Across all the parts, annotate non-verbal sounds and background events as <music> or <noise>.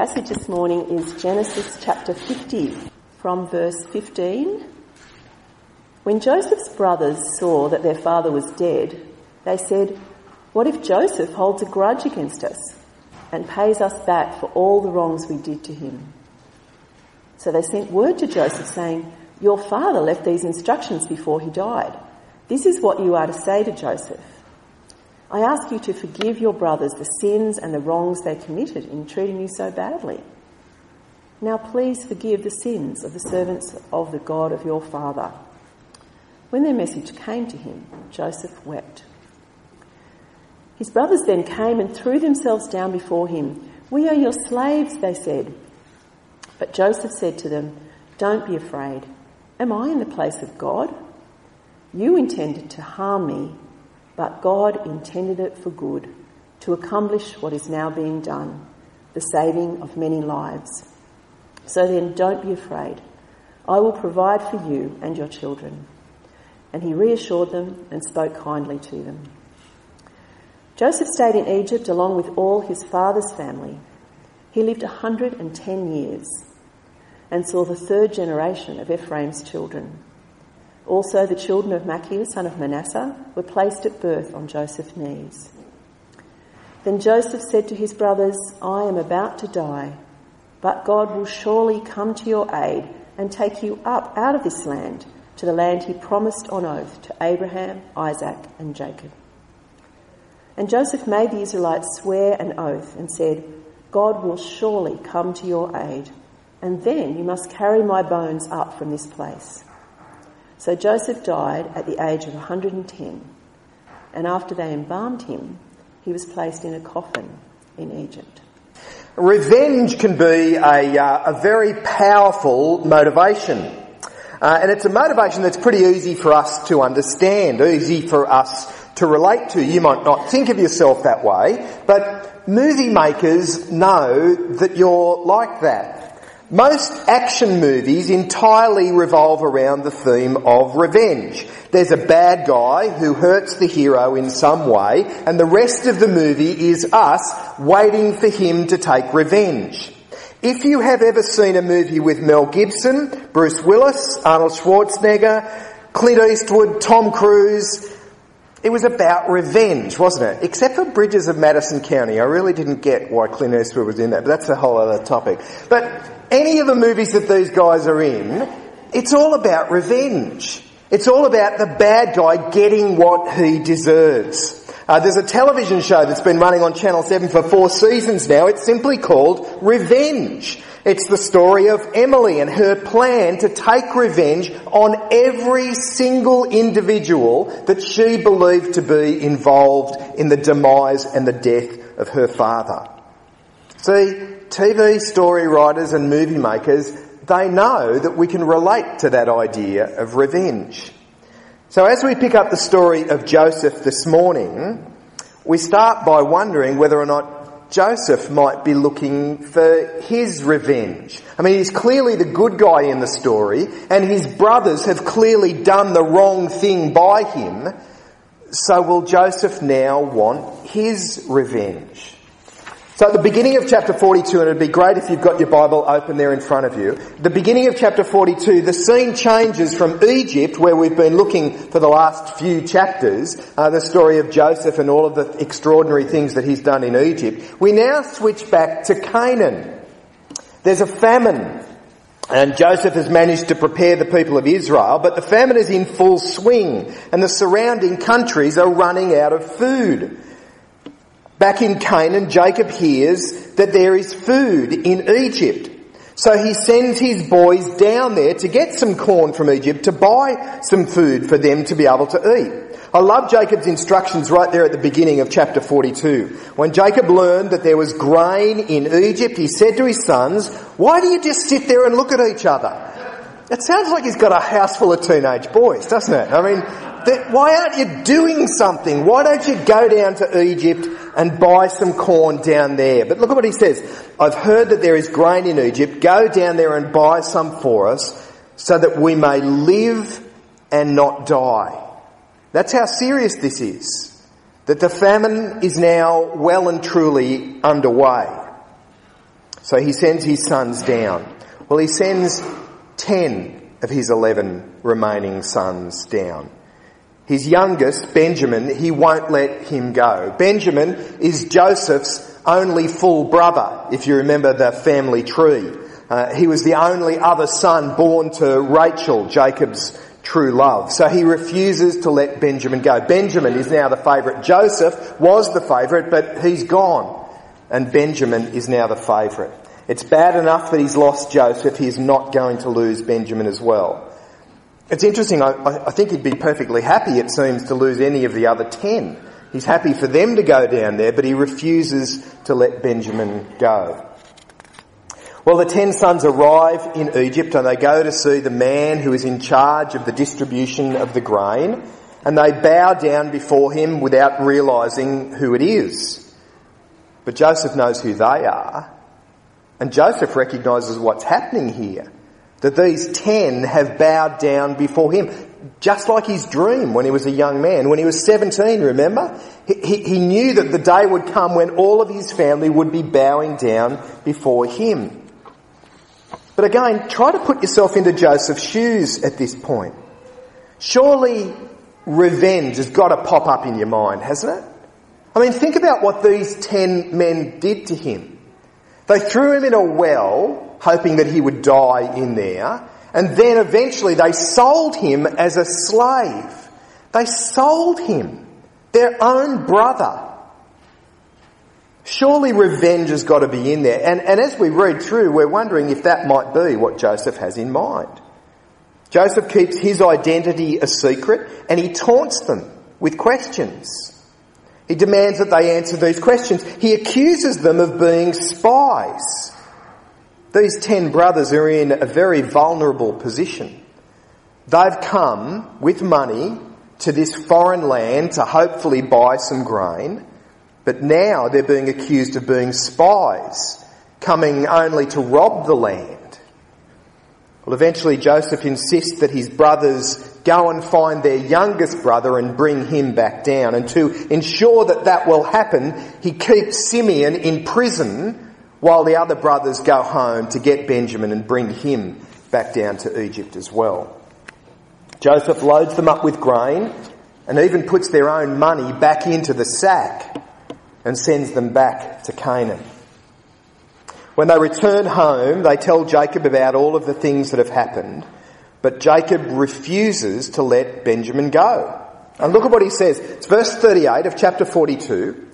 passage this morning is Genesis chapter 50 from verse 15. When Joseph's brothers saw that their father was dead, they said, What if Joseph holds a grudge against us and pays us back for all the wrongs we did to him? So they sent word to Joseph saying, Your father left these instructions before he died. This is what you are to say to Joseph. I ask you to forgive your brothers the sins and the wrongs they committed in treating you so badly. Now please forgive the sins of the servants of the God of your father. When their message came to him, Joseph wept. His brothers then came and threw themselves down before him. We are your slaves, they said. But Joseph said to them, Don't be afraid. Am I in the place of God? You intended to harm me but God intended it for good, to accomplish what is now being done, the saving of many lives. So then, don't be afraid. I will provide for you and your children. And he reassured them and spoke kindly to them. Joseph stayed in Egypt along with all his father's family. He lived 110 years and saw the third generation of Ephraim's children. Also, the children of Machir, son of Manasseh, were placed at birth on Joseph's knees. Then Joseph said to his brothers, I am about to die, but God will surely come to your aid and take you up out of this land to the land he promised on oath to Abraham, Isaac, and Jacob. And Joseph made the Israelites swear an oath and said, God will surely come to your aid, and then you must carry my bones up from this place. So Joseph died at the age of 110, and after they embalmed him, he was placed in a coffin in Egypt. Revenge can be a, uh, a very powerful motivation. Uh, and it's a motivation that's pretty easy for us to understand, easy for us to relate to. You might not think of yourself that way, but movie makers know that you're like that. Most action movies entirely revolve around the theme of revenge. There's a bad guy who hurts the hero in some way, and the rest of the movie is us waiting for him to take revenge. If you have ever seen a movie with Mel Gibson, Bruce Willis, Arnold Schwarzenegger, Clint Eastwood, Tom Cruise, it was about revenge, wasn't it? Except for Bridges of Madison County. I really didn't get why Clint Eastwood was in that, but that's a whole other topic. But any of the movies that these guys are in, it's all about revenge. It's all about the bad guy getting what he deserves. Uh, there's a television show that's been running on Channel 7 for four seasons now. It's simply called Revenge. It's the story of Emily and her plan to take revenge on every single individual that she believed to be involved in the demise and the death of her father. See, TV story writers and movie makers, they know that we can relate to that idea of revenge. So as we pick up the story of Joseph this morning, we start by wondering whether or not Joseph might be looking for his revenge. I mean, he's clearly the good guy in the story, and his brothers have clearly done the wrong thing by him. So will Joseph now want his revenge? So at the beginning of chapter 42, and it'd be great if you've got your Bible open there in front of you, the beginning of chapter 42, the scene changes from Egypt, where we've been looking for the last few chapters, uh, the story of Joseph and all of the extraordinary things that he's done in Egypt. We now switch back to Canaan. There's a famine. And Joseph has managed to prepare the people of Israel, but the famine is in full swing, and the surrounding countries are running out of food. Back in Canaan, Jacob hears that there is food in Egypt. So he sends his boys down there to get some corn from Egypt to buy some food for them to be able to eat. I love Jacob's instructions right there at the beginning of chapter 42. When Jacob learned that there was grain in Egypt, he said to his sons, why do you just sit there and look at each other? It sounds like he's got a house full of teenage boys, doesn't it? I mean, why aren't you doing something? Why don't you go down to Egypt and buy some corn down there? But look at what he says. I've heard that there is grain in Egypt. Go down there and buy some for us so that we may live and not die. That's how serious this is. That the famine is now well and truly underway. So he sends his sons down. Well, he sends ten of his eleven remaining sons down. His youngest, Benjamin, he won't let him go. Benjamin is Joseph's only full brother, if you remember the family tree. Uh, he was the only other son born to Rachel, Jacob's true love. So he refuses to let Benjamin go. Benjamin is now the favourite. Joseph was the favourite, but he's gone. And Benjamin is now the favourite. It's bad enough that he's lost Joseph, he's not going to lose Benjamin as well. It's interesting, I, I think he'd be perfectly happy, it seems, to lose any of the other ten. He's happy for them to go down there, but he refuses to let Benjamin go. Well, the ten sons arrive in Egypt and they go to see the man who is in charge of the distribution of the grain and they bow down before him without realizing who it is. But Joseph knows who they are and Joseph recognizes what's happening here. That these ten have bowed down before him. Just like his dream when he was a young man. When he was 17, remember? He, he, knew that the day would come when all of his family would be bowing down before him. But again, try to put yourself into Joseph's shoes at this point. Surely revenge has got to pop up in your mind, hasn't it? I mean, think about what these ten men did to him. They threw him in a well, hoping that he would die in there, and then eventually they sold him as a slave. They sold him, their own brother. Surely revenge has got to be in there. And, and as we read through, we're wondering if that might be what Joseph has in mind. Joseph keeps his identity a secret and he taunts them with questions. He demands that they answer these questions. He accuses them of being spies. These ten brothers are in a very vulnerable position. They've come with money to this foreign land to hopefully buy some grain. But now they're being accused of being spies, coming only to rob the land. Well, eventually Joseph insists that his brothers go and find their youngest brother and bring him back down. And to ensure that that will happen, he keeps Simeon in prison while the other brothers go home to get Benjamin and bring him back down to Egypt as well. Joseph loads them up with grain and even puts their own money back into the sack and sends them back to Canaan. When they return home, they tell Jacob about all of the things that have happened, but Jacob refuses to let Benjamin go. And look at what he says. It's verse 38 of chapter 42.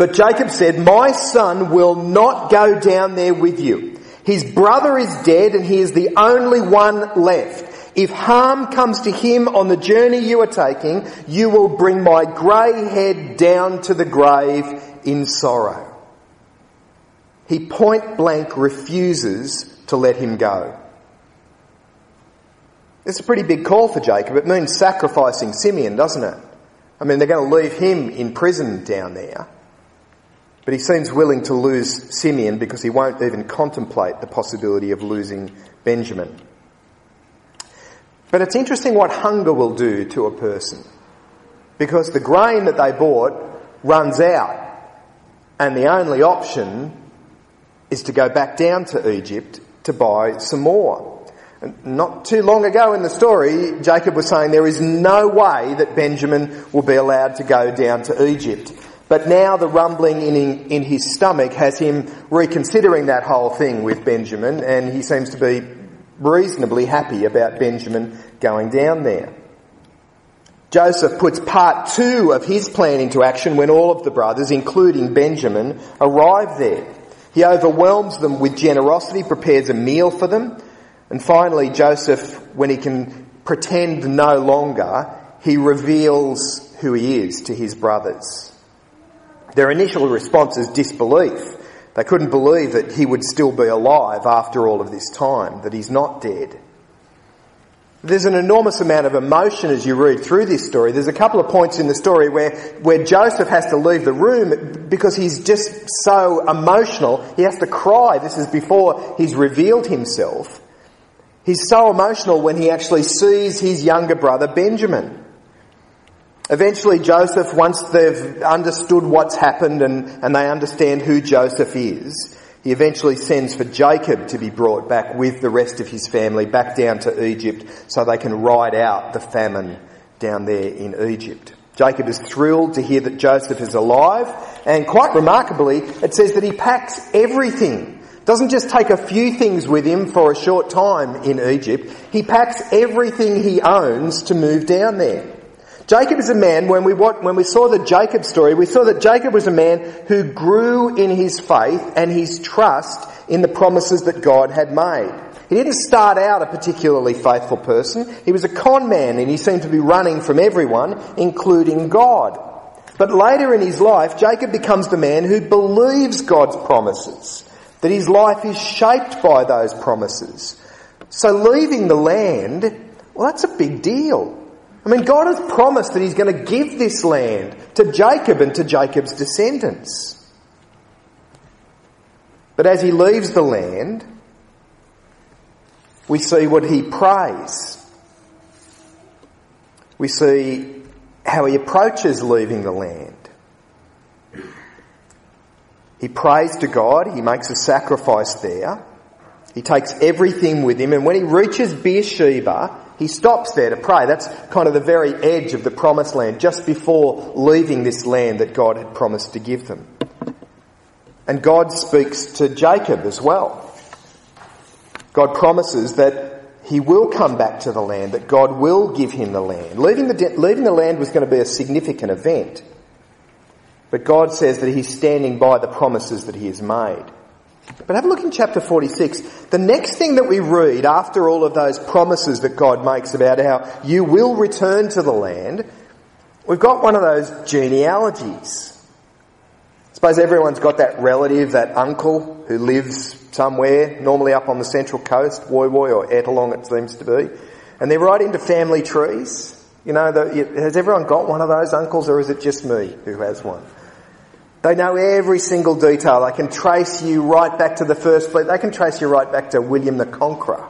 But Jacob said, My son will not go down there with you. His brother is dead and he is the only one left. If harm comes to him on the journey you are taking, you will bring my grey head down to the grave in sorrow. He point blank refuses to let him go. It's a pretty big call for Jacob. It means sacrificing Simeon, doesn't it? I mean, they're going to leave him in prison down there. But he seems willing to lose Simeon because he won't even contemplate the possibility of losing Benjamin. But it's interesting what hunger will do to a person. Because the grain that they bought runs out. And the only option is to go back down to Egypt to buy some more. Not too long ago in the story, Jacob was saying there is no way that Benjamin will be allowed to go down to Egypt. But now the rumbling in, in his stomach has him reconsidering that whole thing with Benjamin and he seems to be reasonably happy about Benjamin going down there. Joseph puts part two of his plan into action when all of the brothers, including Benjamin, arrive there. He overwhelms them with generosity, prepares a meal for them, and finally Joseph, when he can pretend no longer, he reveals who he is to his brothers. Their initial response is disbelief. They couldn't believe that he would still be alive after all of this time, that he's not dead. There's an enormous amount of emotion as you read through this story. There's a couple of points in the story where, where Joseph has to leave the room because he's just so emotional. He has to cry. This is before he's revealed himself. He's so emotional when he actually sees his younger brother Benjamin. Eventually Joseph, once they've understood what's happened and, and they understand who Joseph is, He eventually sends for Jacob to be brought back with the rest of his family back down to Egypt so they can ride out the famine down there in Egypt. Jacob is thrilled to hear that Joseph is alive and quite remarkably it says that he packs everything. Doesn't just take a few things with him for a short time in Egypt. He packs everything he owns to move down there. Jacob is a man, when we, when we saw the Jacob story, we saw that Jacob was a man who grew in his faith and his trust in the promises that God had made. He didn't start out a particularly faithful person. He was a con man and he seemed to be running from everyone, including God. But later in his life, Jacob becomes the man who believes God's promises, that his life is shaped by those promises. So leaving the land, well, that's a big deal. I mean, God has promised that He's going to give this land to Jacob and to Jacob's descendants. But as he leaves the land, we see what he prays. We see how he approaches leaving the land. He prays to God, he makes a sacrifice there. He takes everything with him, and when he reaches Beersheba, he stops there to pray. That's kind of the very edge of the promised land, just before leaving this land that God had promised to give them. And God speaks to Jacob as well. God promises that he will come back to the land, that God will give him the land. Leaving the, leaving the land was going to be a significant event. But God says that he's standing by the promises that he has made. But have a look in chapter 46. The next thing that we read after all of those promises that God makes about how you will return to the land, we've got one of those genealogies. I suppose everyone's got that relative, that uncle who lives somewhere, normally up on the central coast, Woy Woy or Ettalong it seems to be. And they're right into family trees. You know, the, has everyone got one of those uncles or is it just me who has one? They know every single detail. They can trace you right back to the first fleet. They can trace you right back to William the Conqueror.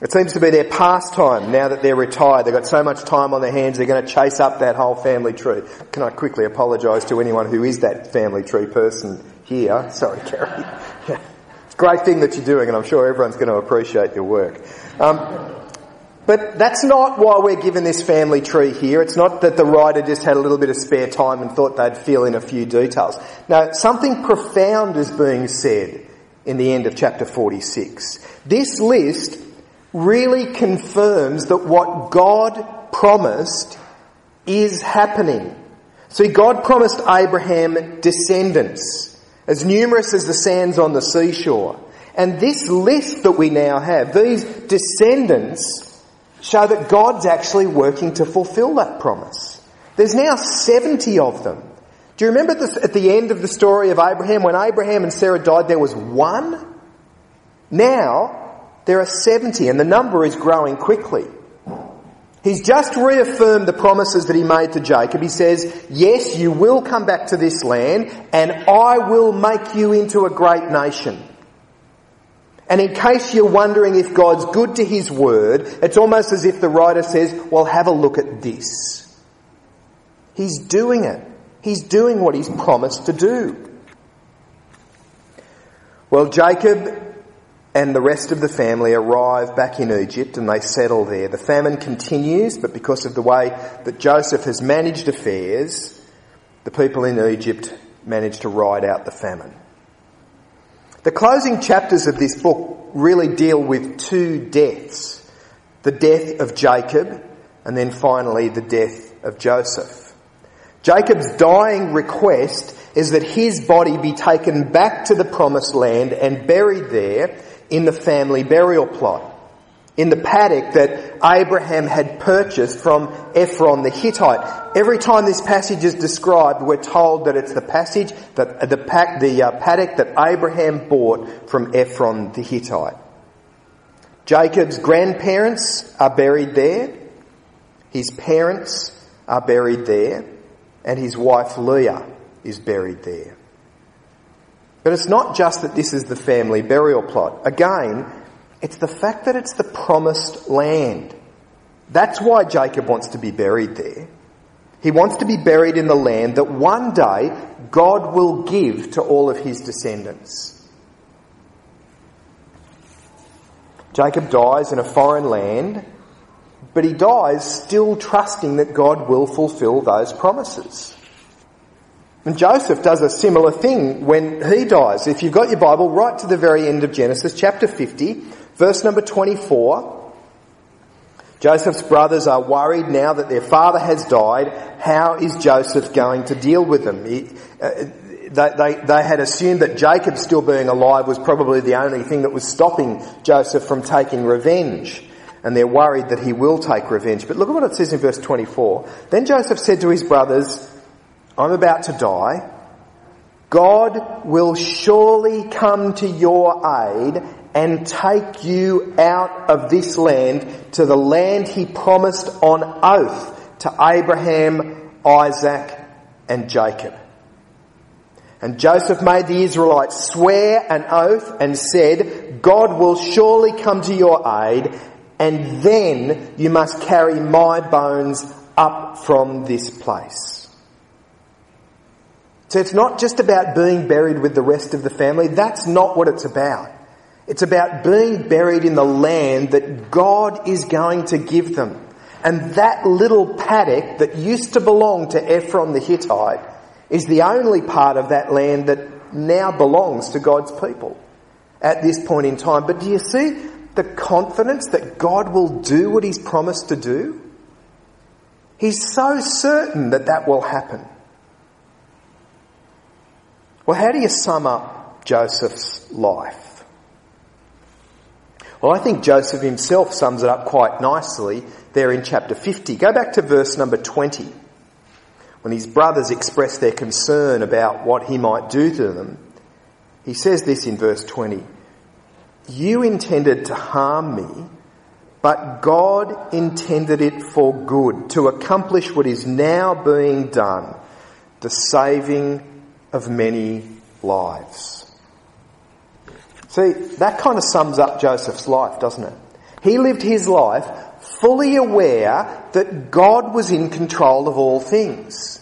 It seems to be their pastime now that they're retired. They've got so much time on their hands, they're going to chase up that whole family tree. Can I quickly apologise to anyone who is that family tree person here? <laughs> Sorry, Kerry. <laughs> it's a great thing that you're doing, and I'm sure everyone's going to appreciate your work. Um, but that's not why we're given this family tree here. It's not that the writer just had a little bit of spare time and thought they'd fill in a few details. No, something profound is being said in the end of chapter 46. This list really confirms that what God promised is happening. See, God promised Abraham descendants, as numerous as the sands on the seashore. And this list that we now have, these descendants, show that God's actually working to fulfill that promise. There's now 70 of them. Do you remember this, at the end of the story of Abraham, when Abraham and Sarah died, there was one? Now, there are 70, and the number is growing quickly. He's just reaffirmed the promises that he made to Jacob. He says, Yes, you will come back to this land, and I will make you into a great nation. And in case you're wondering if God's good to his word, it's almost as if the writer says, well, have a look at this. He's doing it. He's doing what he's promised to do. Well, Jacob and the rest of the family arrive back in Egypt and they settle there. The famine continues, but because of the way that Joseph has managed affairs, the people in Egypt manage to ride out the famine. The closing chapters of this book really deal with two deaths. The death of Jacob and then finally the death of Joseph. Jacob's dying request is that his body be taken back to the promised land and buried there in the family burial plot in the paddock that Abraham had purchased from Ephron the Hittite. Every time this passage is described, we're told that it's the passage that the, uh, paddock that Abraham bought from Ephron the Hittite. Jacob's grandparents are buried there. His parents are buried there. And his wife Leah is buried there. But it's not just that this is the family burial plot. Again, it's the fact that it's the promised land. That's why Jacob wants to be buried there. He wants to be buried in the land that one day God will give to all of his descendants. Jacob dies in a foreign land, but he dies still trusting that God will fulfill those promises. And Joseph does a similar thing when he dies. If you've got your Bible, right to the very end of Genesis, chapter 50, verse number 24. Joseph's brothers are worried now that their father has died. How is Joseph going to deal with them? He, uh, they, they, they had assumed that Jacob still being alive was probably the only thing that was stopping Joseph from taking revenge. And they're worried that he will take revenge. But look at what it says in verse 24. Then Joseph said to his brothers, I'm about to die. God will surely come to your aid and take you out of this land to the land he promised on oath to Abraham, Isaac and Jacob. And Joseph made the Israelites swear an oath and said, God will surely come to your aid and then you must carry my bones up from this place. So it's not just about being buried with the rest of the family. That's not what it's about. It's about being buried in the land that God is going to give them. And that little paddock that used to belong to Ephron the Hittite is the only part of that land that now belongs to God's people at this point in time. But do you see the confidence that God will do what He's promised to do? He's so certain that that will happen. Well, how do you sum up Joseph's life? Well, I think Joseph himself sums it up quite nicely there in chapter 50. Go back to verse number 20. When his brothers express their concern about what he might do to them, he says this in verse 20. You intended to harm me, but God intended it for good, to accomplish what is now being done, the saving of many lives. See, that kind of sums up Joseph's life, doesn't it? He lived his life fully aware that God was in control of all things.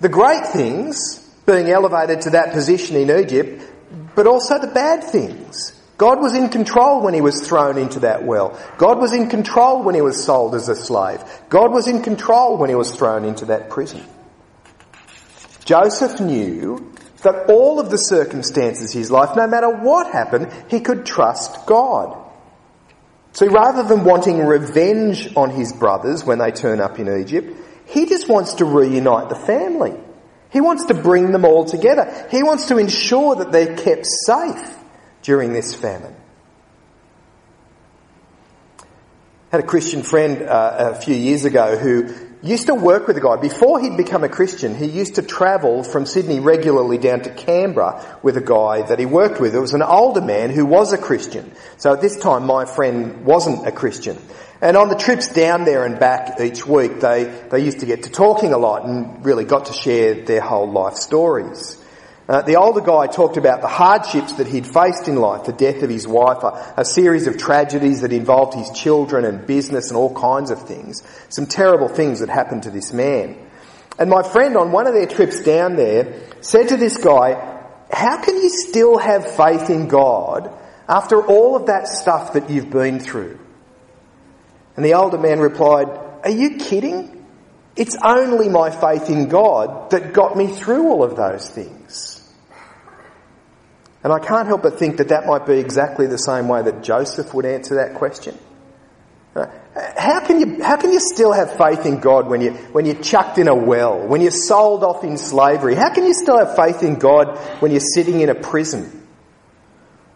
The great things, being elevated to that position in Egypt, but also the bad things. God was in control when he was thrown into that well. God was in control when he was sold as a slave. God was in control when he was thrown into that prison. Joseph knew that all of the circumstances of his life, no matter what happened, he could trust God. So rather than wanting revenge on his brothers when they turn up in Egypt, he just wants to reunite the family. He wants to bring them all together. He wants to ensure that they're kept safe during this famine. I had a Christian friend uh, a few years ago who used to work with a guy. Before he'd become a Christian, he used to travel from Sydney regularly down to Canberra with a guy that he worked with. It was an older man who was a Christian. So at this time, my friend wasn't a Christian. And on the trips down there and back each week, they, they used to get to talking a lot and really got to share their whole life stories. Uh, the older guy talked about the hardships that he'd faced in life, the death of his wife, a, a, series of tragedies that involved his children and business and all kinds of things. Some terrible things that happened to this man. And my friend on one of their trips down there said to this guy, how can you still have faith in God after all of that stuff that you've been through? And the older man replied, are you kidding? It's only my faith in God that got me through all of those things. And I can't help but think that that might be exactly the same way that Joseph would answer that question. How can you, how can you still have faith in God when you, when you're chucked in a well, when you're sold off in slavery? How can you still have faith in God when you're sitting in a prison?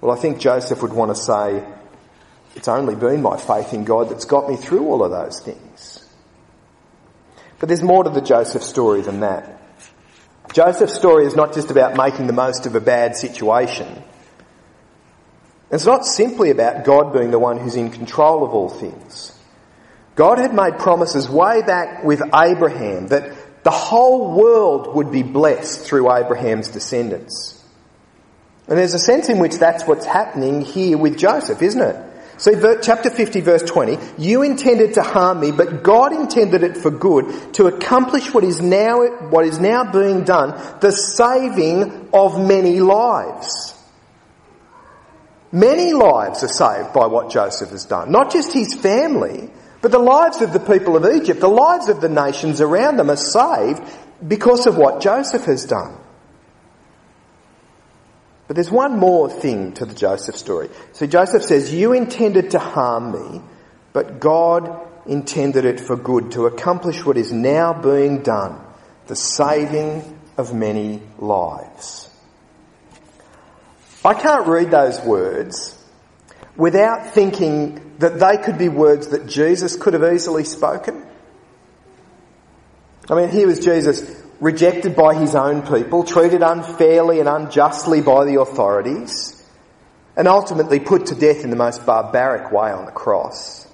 Well, I think Joseph would want to say, it's only been my faith in God that's got me through all of those things. But there's more to the Joseph story than that. Joseph's story is not just about making the most of a bad situation. It's not simply about God being the one who's in control of all things. God had made promises way back with Abraham that the whole world would be blessed through Abraham's descendants. And there's a sense in which that's what's happening here with Joseph, isn't it? So chapter 50 verse 20, you intended to harm me, but God intended it for good to accomplish what is now, what is now being done, the saving of many lives. Many lives are saved by what Joseph has done. Not just his family, but the lives of the people of Egypt, the lives of the nations around them are saved because of what Joseph has done. But there's one more thing to the Joseph story. So Joseph says, You intended to harm me, but God intended it for good to accomplish what is now being done, the saving of many lives. I can't read those words without thinking that they could be words that Jesus could have easily spoken. I mean, here was Jesus rejected by his own people, treated unfairly and unjustly by the authorities, and ultimately put to death in the most barbaric way on the cross.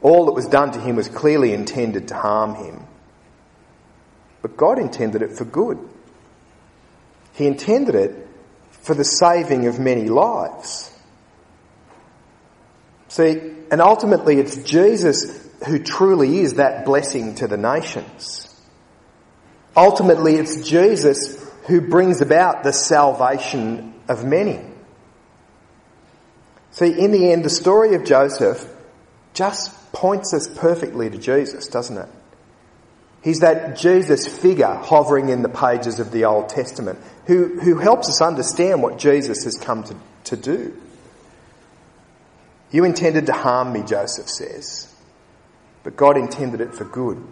All that was done to him was clearly intended to harm him. But God intended it for good. He intended it for the saving of many lives. See, and ultimately it's Jesus who truly is that blessing to the nations. Ultimately it's Jesus who brings about the salvation of many. See, in the end, the story of Joseph just points us perfectly to Jesus, doesn't it? He's that Jesus figure hovering in the pages of the Old Testament who, who helps us understand what Jesus has come to, to do. You intended to harm me, Joseph says, but God intended it for good,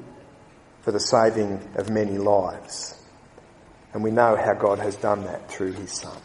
for the saving of many lives. And we know how God has done that through his Son.